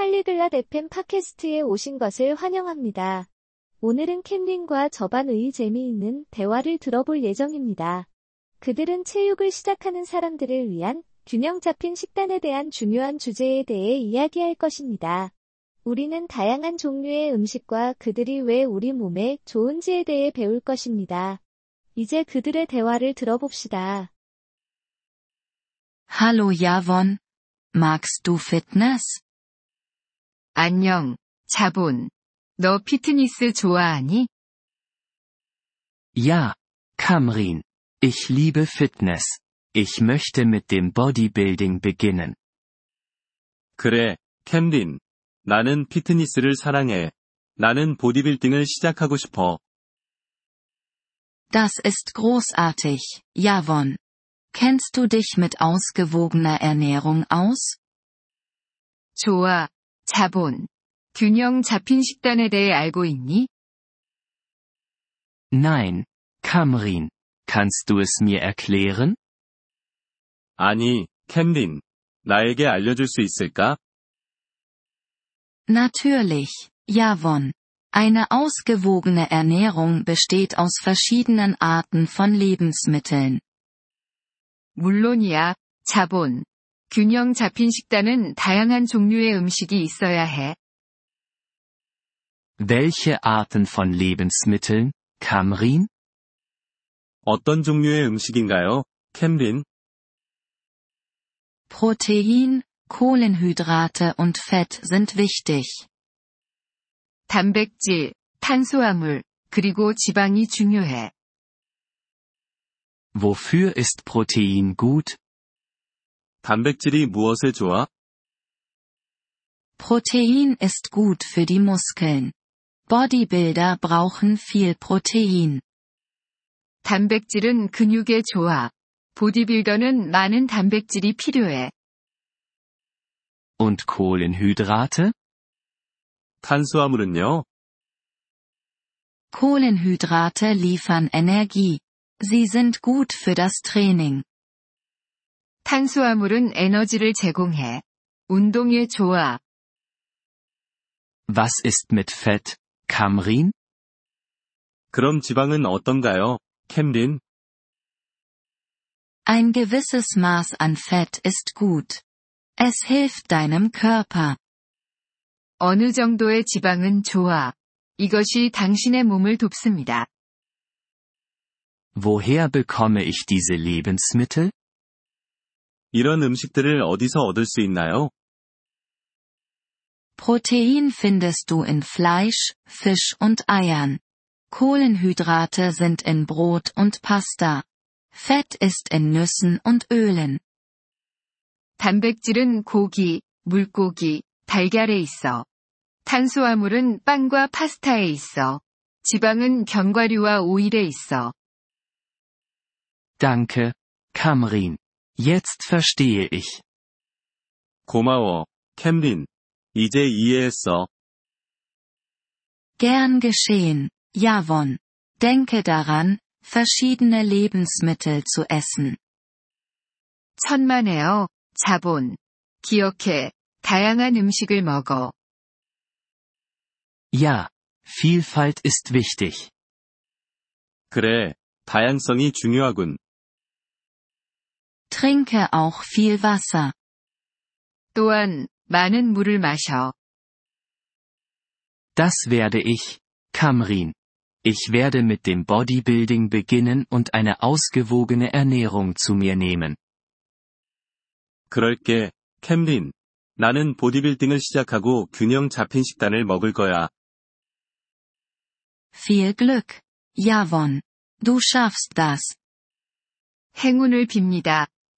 팔리글랏 FM 팟캐스트에 오신 것을 환영합니다. 오늘은 캠린과 저반의 재미있는 대화를 들어볼 예정입니다. 그들은 체육을 시작하는 사람들을 위한 균형 잡힌 식단에 대한 중요한 주제에 대해 이야기할 것입니다. 우리는 다양한 종류의 음식과 그들이 왜 우리 몸에 좋은지에 대해 배울 것입니다. 이제 그들의 대화를 들어봅시다. Hallo Javon. Magst du Fitness? 안녕, 자본. 너 피트니스 좋아하니? Ja, Kamrin. Ich liebe Fitness. Ich möchte mit dem Bodybuilding beginnen. 그래, 캠린. 나는 피트니스를 사랑해. 나는 보디빌딩을 시작하고 싶어. Das ist großartig, Javon. Kennst du dich mit ausgewogener Ernährung aus? 좋아, 자본. 균형 잡힌 식단에 대해 알고 있니? Nein, Kamrin. Kannst du es mir erklären? 아니, 캠린. 나에게 알려줄 수 있을까? Natürlich, Javon. Eine ausgewogene Ernährung besteht aus verschiedenen Arten von Lebensmitteln. 물론이야, 자본. 균형 잡힌 식단은 다양한 종류의 음식이 있어야 해. Welche Arten von Lebensmitteln, Kamrin? 어떤 종류의 음식인가요, 캠린? Protein, Kohlenhydrate und Fett sind wichtig. 단백질, 탄수화물, 그리고 지방이 중요해. Wofür ist Protein gut? 단백질이 무엇에 좋아? Protein ist gut für die Muskeln. Bodybuilder brauchen viel Protein. 단백질은 근육에 좋아. 보디빌더는 많은 단백질이 필요해. Und Kohlenhydrate? 탄수화물은요? Kohlenhydrate liefern Energie. Sie sind gut für das Training. 탄수화물은 에너지를 제공해. 운동에 좋아. Was ist mit Fett, Kamrin? 그럼 지방은 어떤가요, 캠린? Ein gewisses Maß an Fett ist gut. Es hilft deinem Körper. 어느 정도의 지방은 좋아. 이것이 당신의 몸을 돕습니다. Woher bekomme ich diese Lebensmittel? 이런 음식들을 어디서 얻을 수 있나요? Protein findest du in Fleisch, Fisch und Eiern. Kohlenhydrate sind in Brot und Pasta. Fett ist in Nüssen und Ölen. 단백질은 고기, 물고기, 달걀에 있어. 탄수화물은 빵과 파스타에 있어. 지방은 견과류와 오일에 있어. Danke, Kamrin. Jetzt verstehe ich. 고마워, 캠린. 이제 이해했어. Gern geschehen, Javon. Denke daran, verschiedene Lebensmittel zu essen. 천만에요, 자본. 기억해, 다양한 음식을 먹어. Ja, Vielfalt ist wichtig. 그래, 다양성이 중요하군. Trinke auch viel Wasser. 또한, 많은 물을 마셔. Das werde ich, Kamrin. Ich werde mit dem Bodybuilding beginnen und eine ausgewogene Ernährung zu mir nehmen. 그럴게, 캠린. 나는 보디빌딩을 시작하고 균형 잡힌 식단을 먹을 거야. Viel Glück, Javon. Du schaffst das. 행운을 빕니다.